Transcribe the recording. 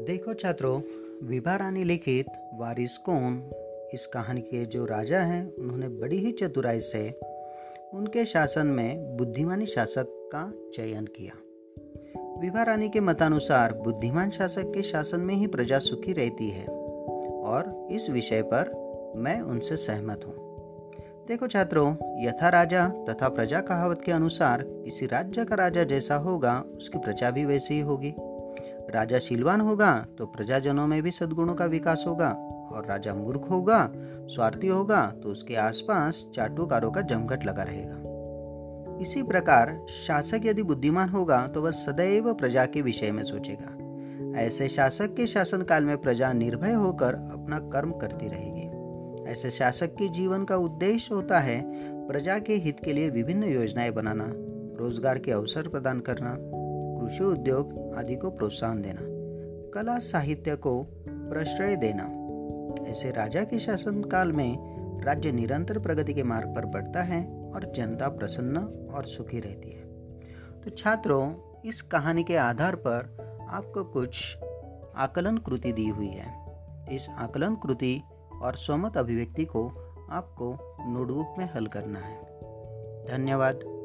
देखो छात्रों विभा रानी लिखित वारिस कौन? इस कहानी के जो राजा हैं, उन्होंने बड़ी ही चतुराई से उनके शासन में बुद्धिमानी शासक का चयन किया। विभा रानी के मतानुसार बुद्धिमान शासक के शासन में ही प्रजा सुखी रहती है और इस विषय पर मैं उनसे सहमत हूँ। देखो छात्रों, यथा राजा तथा प्रजा कहावत के अनुसार किसी राज्य का राजा जैसा होगा, उसकी प्रजा भी वैसी ही होगी। राजा शीलवान होगा तो प्रजाजनों में भी सद्गुणों का विकास होगा, और राजा मूर्ख होगा, स्वार्थी होगा तो उसके आसपास चाटुकारों का जमघट लगा रहेगा। इसी प्रकार शासक यदि बुद्धिमान होगा तो वह सदैव प्रजा के विषय में सोचेगा। ऐसे शासक के शासन काल में प्रजा निर्भय होकर अपना कर्म करती रहेगी। ऐसे शासक के जीवन का उद्देश्य होता है प्रजा के हित के लिए विभिन्न योजनाएँ बनाना, रोज़गार के अवसर प्रदान करना कृषि उद्योग आदि को प्रोत्साहन देना, कला साहित्य को प्रश्रय देना। ऐसे राजा के शासन काल में राज्य निरंतर प्रगति के मार्ग पर बढ़ता है और जनता प्रसन्न और सुखी रहती है। तो छात्रों, इस कहानी के आधार पर आपको कुछ आकलन कृति दी हुई है। इस आकलन कृति और स्वमत अभिव्यक्ति को आपको नोटबुक में हल करना है। धन्यवाद।